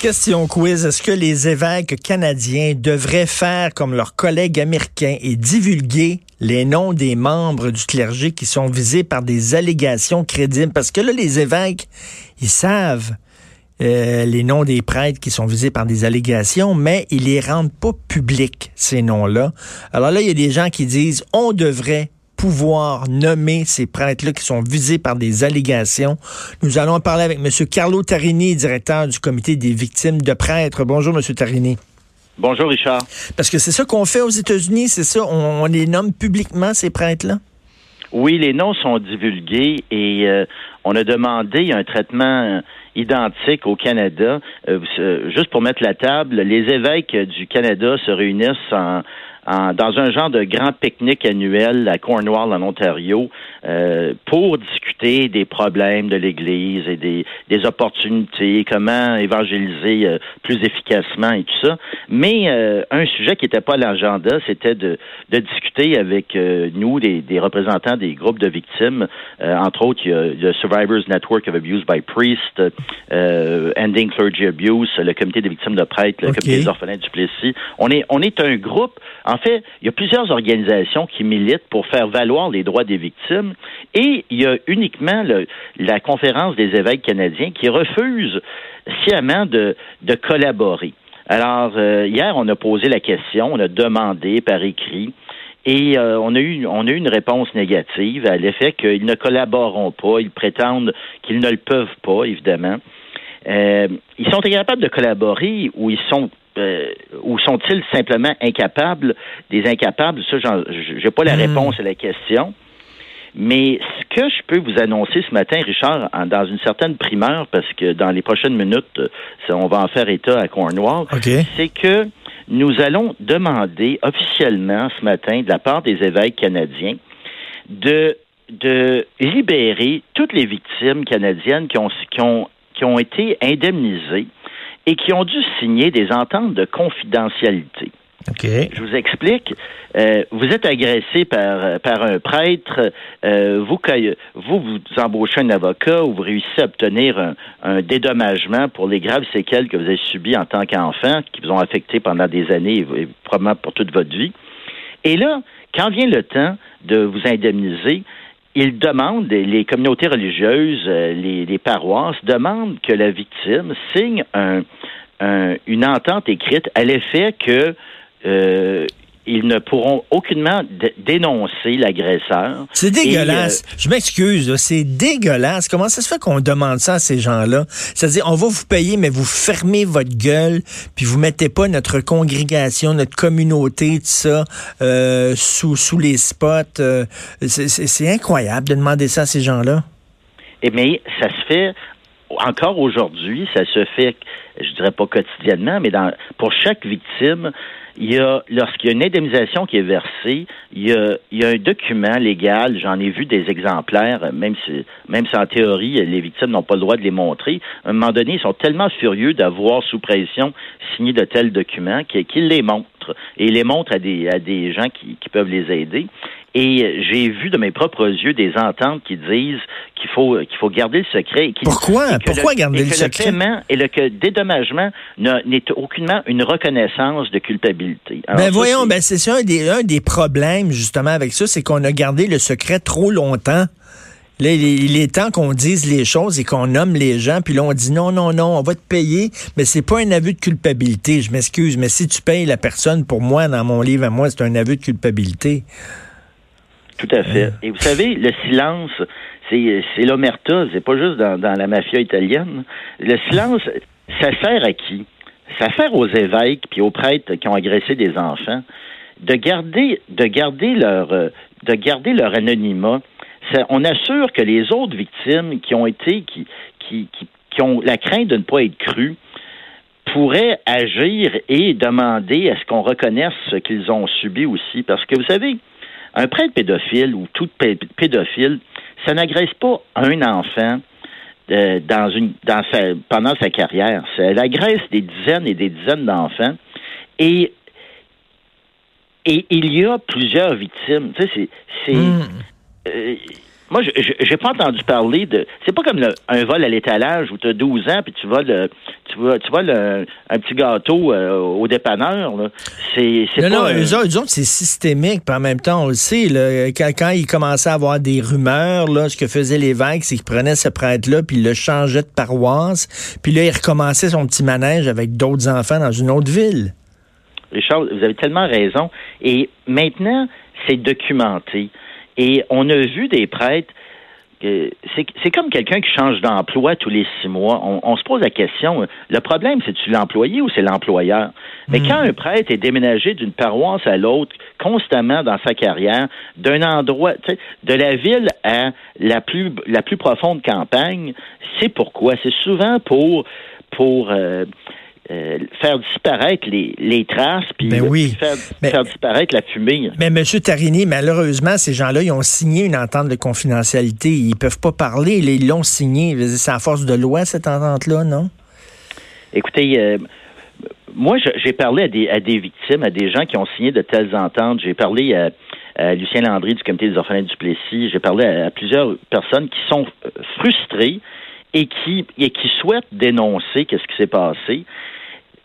Question quiz. Est-ce que les évêques canadiens devraient faire comme leurs collègues américains et divulguer les noms des membres du clergé qui sont visés par des allégations crédibles? Parce que là, les évêques, ils savent euh, les noms des prêtres qui sont visés par des allégations, mais ils les rendent pas publics, ces noms-là. Alors là, il y a des gens qui disent on devrait pouvoir nommer ces prêtres-là qui sont visés par des allégations. Nous allons en parler avec M. Carlo Tarini, directeur du comité des victimes de prêtres. Bonjour, M. Tarini. Bonjour, Richard. Parce que c'est ça qu'on fait aux États-Unis, c'est ça? On, les nomme publiquement, ces prêtres-là? Oui, les noms sont divulgués et euh, on a demandé un traitement identique au Canada. Euh, juste pour mettre la table, les évêques du Canada se réunissent en, dans un genre de grand pique-nique annuel à Cornwall, en Ontario, euh, pour discuter des problèmes de l'Église et des, des opportunités, comment évangéliser euh, plus efficacement et tout ça. Mais euh, un sujet qui n'était pas à l'agenda, c'était de, de discuter avec nous, des, des, représentants des groupes de victimes. entre autres, il y a le Survivors Network of Abuse by Priest, Ending Clergy Abuse, le Comité des victimes de prêtres, le Comité des orphelins du Plessis. On est, on est un groupe, en en fait, il y a plusieurs organisations qui militent pour faire valoir les droits des victimes et il y a uniquement la conférence des évêques canadiens qui refuse sciemment de, collaborer. Alors, euh, hier, on a posé la question, on a demandé par écrit et euh, on, a eu, on a eu une réponse négative à l'effet qu'ils ne collaboreront pas, ils prétendent qu'ils ne le peuvent pas, évidemment. Euh, ils sont incapables de collaborer ou ils sont euh, ou sont-ils simplement incapables des incapables? Ça, je n'ai pas la hmm. réponse à la question. Mais ce que je peux vous annoncer ce matin, Richard, dans une certaine primeur, parce que dans les prochaines minutes, on va en faire état à Cornwall, c'est que nous allons demander officiellement ce matin de la part des évêques canadiens de, de libérer toutes les victimes canadiennes qui ont, qui ont, qui ont été indemnisées et qui ont dû signer des ententes de confidentialité. Je vous explique. Euh, vous êtes agressé par, par un prêtre, euh, vous, vous, vous embauchez un avocat ou vous réussissez à obtenir un, dédommagement pour les graves séquelles que vous avez subies en tant qu'enfant, qui vous ont affecté pendant des années et probablement pour toute votre vie. Et là, quand vient le temps de vous indemniser, ils demandent, les communautés religieuses, euh, les, paroisses demandent que la victime signe une entente écrite à l'effet que euh, ils ne pourront aucunement dénoncer l'agresseur. C'est dégueulasse. Euh, je m'excuse, c'est dégueulasse. Comment ça se fait qu'on demande ça à ces gens-là? C'est-à-dire, on va vous payer, mais vous fermez votre gueule, puis vous mettez pas notre congrégation, notre communauté, tout ça, euh, sous, sous les spots. Euh, c'est incroyable de demander ça à ces gens-là. Et eh mais ça se fait encore aujourd'hui, ça se fait, je dirais pas quotidiennement, mais dans, pour chaque victime, il y a, lorsqu'il y a une indemnisation qui est versée, il y a, un document légal, j'en ai vu des exemplaires, même si, même si en théorie, les victimes n'ont pas le droit de les montrer. À un moment donné, ils sont tellement furieux d'avoir sous pression signé de tels documents qu'ils les montrent. Et ils les montrent à des, à des gens qui peuvent les aider. Et j'ai vu de mes propres yeux des ententes qui disent qu'il faut qu'il faut garder le secret. Pourquoi? Pourquoi garder le, secret Le paiement et le dédommagement n'est aucunement une reconnaissance de culpabilité. ben voyons, ben c'est ça un des, un des problèmes justement avec ça, c'est qu'on a gardé le secret trop longtemps. Là, il est temps qu'on dise les choses et qu'on nomme les gens, puis là, on dit non, non, non, on va te payer, mais c'est pas un aveu de culpabilité. Je m'excuse, mais si tu payes la personne, pour moi, dans mon livre à moi, c'est un aveu de culpabilité. Tout à fait. Et vous savez, le silence, c'est, c'est l'omerta, c'est pas juste dans, la mafia italienne. Le silence, ça sert à qui? Ça sert aux évêques puis aux prêtres qui ont agressé des enfants de garder, de garder leur, de garder leur anonymat. on assure que les autres victimes qui ont été, qui, qui, qui, qui ont la crainte de ne pas être crues, pourraient agir et demander à ce qu'on reconnaisse ce qu'ils ont subi aussi. Parce que vous savez, un prêtre pédophile ou tout pédophile, ça n'agresse pas un enfant euh, dans une, dans sa, pendant sa carrière. Elle agresse des dizaines et des dizaines d'enfants. Et, et il y a plusieurs victimes. Tu sais, c'est, hmm. euh, moi, j'ai pas entendu parler de. C'est pas comme un vol à l'étalage où tu as 12 ans puis tu voles, tu vois, tu voles un, petit gâteau euh, au dépanneur. C'est non, pas. Non, eux, autres, c'est systémique. Puis en même temps, on le sait, là, quand, quand ils commençaient à avoir des rumeurs, là, ce que faisaient l'évêque, c'est qu'ils prenaient ce prêtre-là puis ils le changeaient de paroisse. Puis là, il recommençait son petit manège avec d'autres enfants dans une autre ville. Richard, vous avez tellement raison. Et maintenant, c'est documenté. Et on a vu des prêtres c'est comme quelqu'un qui change d'emploi tous les six mois. On, se pose la question, le problème, c'est-tu l'employé ou c'est l'employeur? Mais hmm. quand un prêtre est déménagé d'une paroisse à l'autre constamment dans sa carrière, d'un endroit, de la ville à la plus, la plus profonde campagne, c'est pourquoi? C'est souvent pour, pour euh, euh, faire disparaître les, les traces, puis ben faire, disparaître la fumée. Mais M. Tarini, malheureusement, ces gens-là, ils ont signé une entente de confidentialité. Ils peuvent pas parler. Ils l'ont signé. C'est à force de loi, cette entente-là, non? Écoutez, euh, moi, j'ai parlé à des, à des victimes, à des gens qui ont signé de telles ententes. J'ai parlé à, Lucien Landry du comité des orphelins du Plessis. J'ai parlé à, plusieurs personnes qui sont frustrées et qui, et qui souhaitent dénoncer qu'est-ce qui s'est passé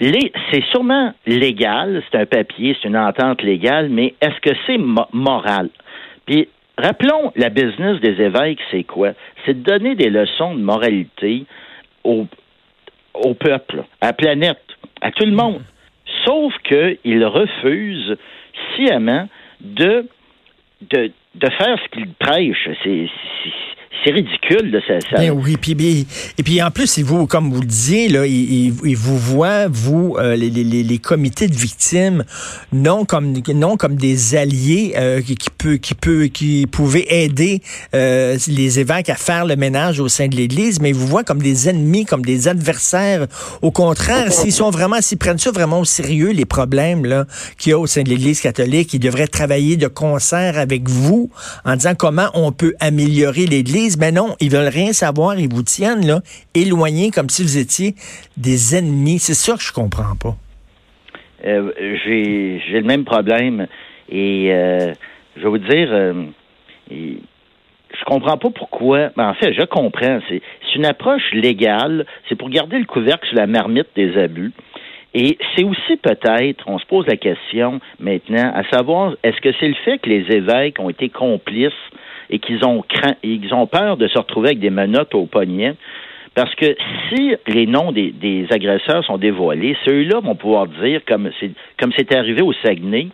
c'est sûrement légal, c'est un papier, c'est une entente légale, mais est-ce que c'est moral? Puis, rappelons, la business des évêques, c'est quoi? C'est de donner des leçons de moralité au, au peuple, à la planète, à tout le monde. Sauf qu'ils refusent sciemment de, de, de faire ce qu'ils prêchent. C'est, c'est ridicule de ça. Ben oui, puis et puis en plus, vous, comme vous le disiez, là, ils, vous voient vous euh, les, les, les, comités de victimes non comme non comme des alliés euh, qui, qui peut qui peut qui pouvaient aider euh, les évêques à faire le ménage au sein de l'Église, mais ils vous voient comme des ennemis, comme des adversaires. Au contraire, s'ils sont vraiment, s'ils prennent ça vraiment au sérieux les problèmes là qu'il y a au sein de l'Église catholique, ils devraient travailler de concert avec vous en disant comment on peut améliorer l'Église mais non, ils veulent rien savoir, ils vous tiennent là, éloignés comme si vous étiez des ennemis. C'est ça que je comprends pas. Euh, j'ai le même problème et euh, je vais vous dire, euh, je comprends pas pourquoi. Ben, en fait, je comprends. C'est une approche légale. C'est pour garder le couvercle sur la marmite des abus. Et c'est aussi peut-être, on se pose la question maintenant, à savoir, est-ce que c'est le fait que les évêques ont été complices et qu'ils ont craint, ils ont peur de se retrouver avec des menottes au poignet. Parce que si les noms des, agresseurs sont dévoilés, ceux-là vont pouvoir dire, comme c'est comme c'est arrivé au Saguenay,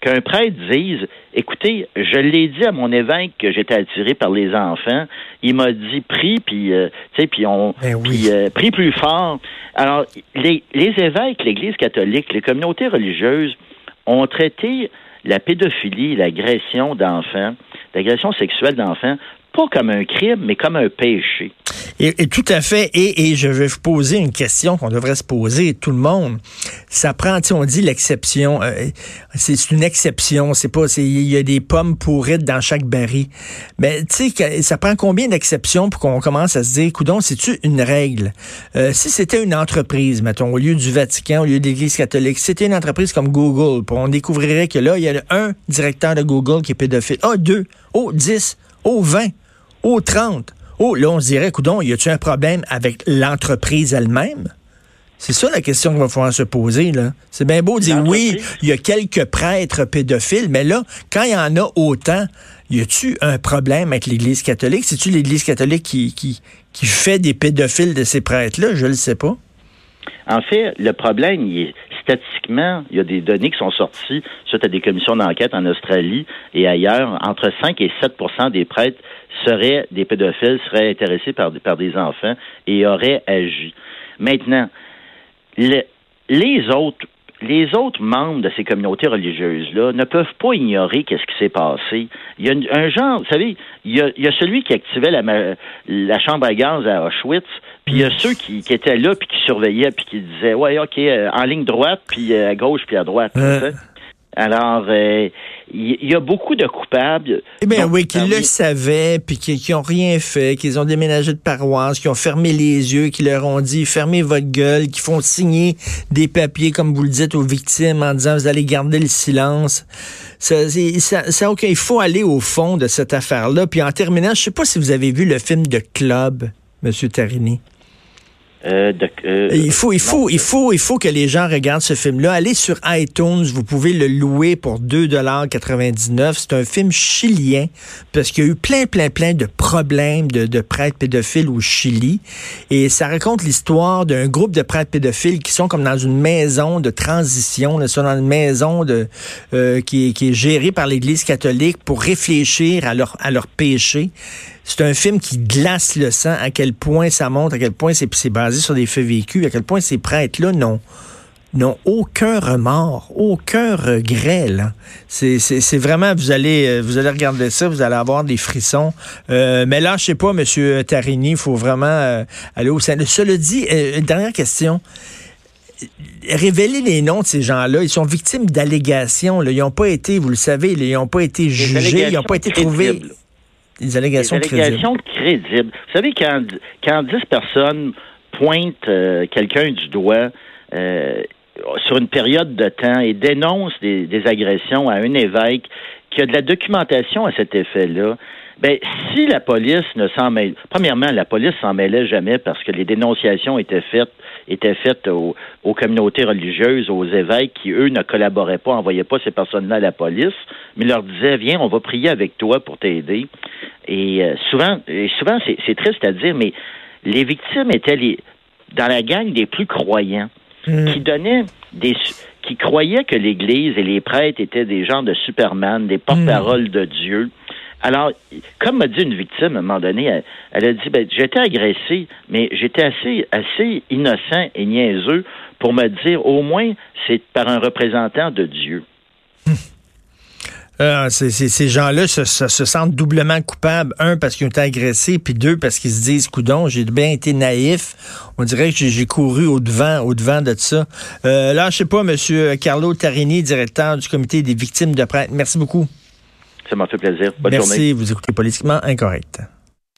qu'un prêtre dise écoutez, je l'ai dit à mon évêque que j'étais attiré par les enfants, il m'a dit prie puis euh, tu sais puis on ben euh, prie plus fort. Alors les, les évêques, l'Église catholique, les communautés religieuses ont traité la pédophilie, l'agression d'enfants l'agression sexuelle d'enfants, pas comme un crime, mais comme un péché. Et, tout à fait. Et, je vais vous poser une question qu'on devrait se poser, tout le monde. Ça prend, on dit l'exception. Euh, c'est une exception. C'est pas, il y a des pommes pourrites dans chaque baril. Mais tu sais, ça prend combien d'exceptions pour qu'on commence à se dire, coudon, c'est-tu une règle? Euh, si c'était une entreprise, mettons, au lieu du Vatican, au lieu de l'Église catholique, si c'était une entreprise comme Google, on découvrirait que là, il y a un directeur de Google qui est pédophile. Ah, deux. Oh, dix. Oh, vingt. Oh, trente. Oh, là, on se dirait, coudon, y a-t-il un problème avec l'entreprise elle-même? C'est ça la question qu'il va falloir se poser. là. C'est bien beau de dire oui, il y a quelques prêtres pédophiles, mais là, quand il y en a autant, y a-tu un problème avec l'Église catholique? C'est-tu l'Église catholique qui, qui, qui fait des pédophiles de ces prêtres-là? Je ne le sais pas. En fait, le problème, statistiquement, il y a des données qui sont sorties suite à des commissions d'enquête en Australie et ailleurs. Entre 5 et 7% des prêtres seraient des pédophiles, seraient intéressés par, par des enfants et auraient agi. Maintenant, les autres les autres membres de ces communautés religieuses-là ne peuvent pas ignorer qu'est-ce qui s'est passé. Il y a un genre, vous savez, il y a, celui qui activait la, la, chambre à gaz à Auschwitz, puis il y a ceux qui, étaient là, puis qui surveillaient, puis qui disaient, ouais, OK, euh, en ligne droite, puis euh, à gauche, puis à droite. Alors, euh, il y, a beaucoup de coupables. Eh bien oui, qui le savaient, puis qui n'ont rien fait, qu'ils ont déménagé de paroisse, qui ont fermé les yeux, qui leur ont dit fermez votre gueule, qui font signer des papiers, comme vous le dites, aux victimes en disant vous allez garder le silence. Ça, ça, ok, il faut aller au fond de cette affaire-là. Puis en terminant, je sais pas si vous avez vu le film de Club, Monsieur Tarini. Euh, euh, il faut, il faut, il faut, il faut que les gens regardent ce film-là. Allez sur iTunes, vous pouvez le louer pour 2,99 C'est un film chilien parce qu'il y a eu plein, plein, plein de problèmes de, de prêtres pédophiles au Chili. Et ça raconte l'histoire d'un groupe de prêtres pédophiles qui sont comme dans une maison de transition. Ils sont dans une maison de, euh, qui, est, qui est gérée par l'Église catholique pour réfléchir à leur, à leur péché. C'est un film qui glace le sang, à quel point ça montre, à quel point c'est basé sur des faits vécus, à quel point ces prêtres-là n'ont n'ont aucun remords, aucun regret. C'est vraiment, vous allez, euh, vous allez regarder ça, vous allez avoir des frissons. Euh, mais là, je sais pas, Monsieur Tarini, il faut vraiment euh, aller au sein. Cela dit, une dernière question. Révéler les noms de ces gens-là, ils sont victimes d'allégations. Ils n'ont pas été, vous le savez, ils n'ont pas été jugés, ils n'ont pas été trouvés. Des allégations, crédibles. Vous savez, quand, quand 10 personnes pointent euh, quelqu'un du doigt euh, sur une période de temps et dénoncent des, agressions à un évêque qui a de la documentation à cet effet-là, ben, si la police ne s'en mêle, premièrement, la police s'en mêlait jamais parce que les dénonciations étaient faites, étaient faites aux, communautés religieuses, aux évêques qui, eux, ne collaboraient pas, envoyaient pas ces personnes-là à la police, mais leur disaient, viens, on va prier avec toi pour t'aider. Et euh, souvent, souvent c'est triste à dire, mais les victimes étaient les, dans la gang des plus croyants, hmm. qui donnaient des, qui croyaient que l'Église et les prêtres étaient des gens de Superman, des porte-paroles hmm. de Dieu. Alors, comme m'a dit une victime à un moment donné, elle, a dit ben, j'étais agressé, mais j'étais assez, innocent et niaiseux pour me dire au moins c'est par un représentant de Dieu. Euh, ces gens-là se, sentent doublement coupables. Un, parce qu'ils ont été agressés, puis deux, parce qu'ils se disent, coudon, j'ai bien été naïf. On dirait que j'ai couru au-devant au devant de ça. Euh, là, je sais pas, Monsieur Carlo Tarini, directeur du comité des victimes de prêtres. Merci beaucoup. Ça m'a fait plaisir. Bonne Merci. Vous écoutez Politiquement Incorrect.